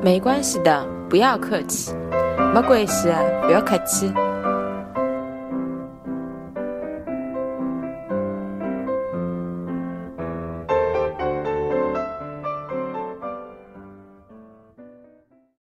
没关系的不要客气。没关系不要客气。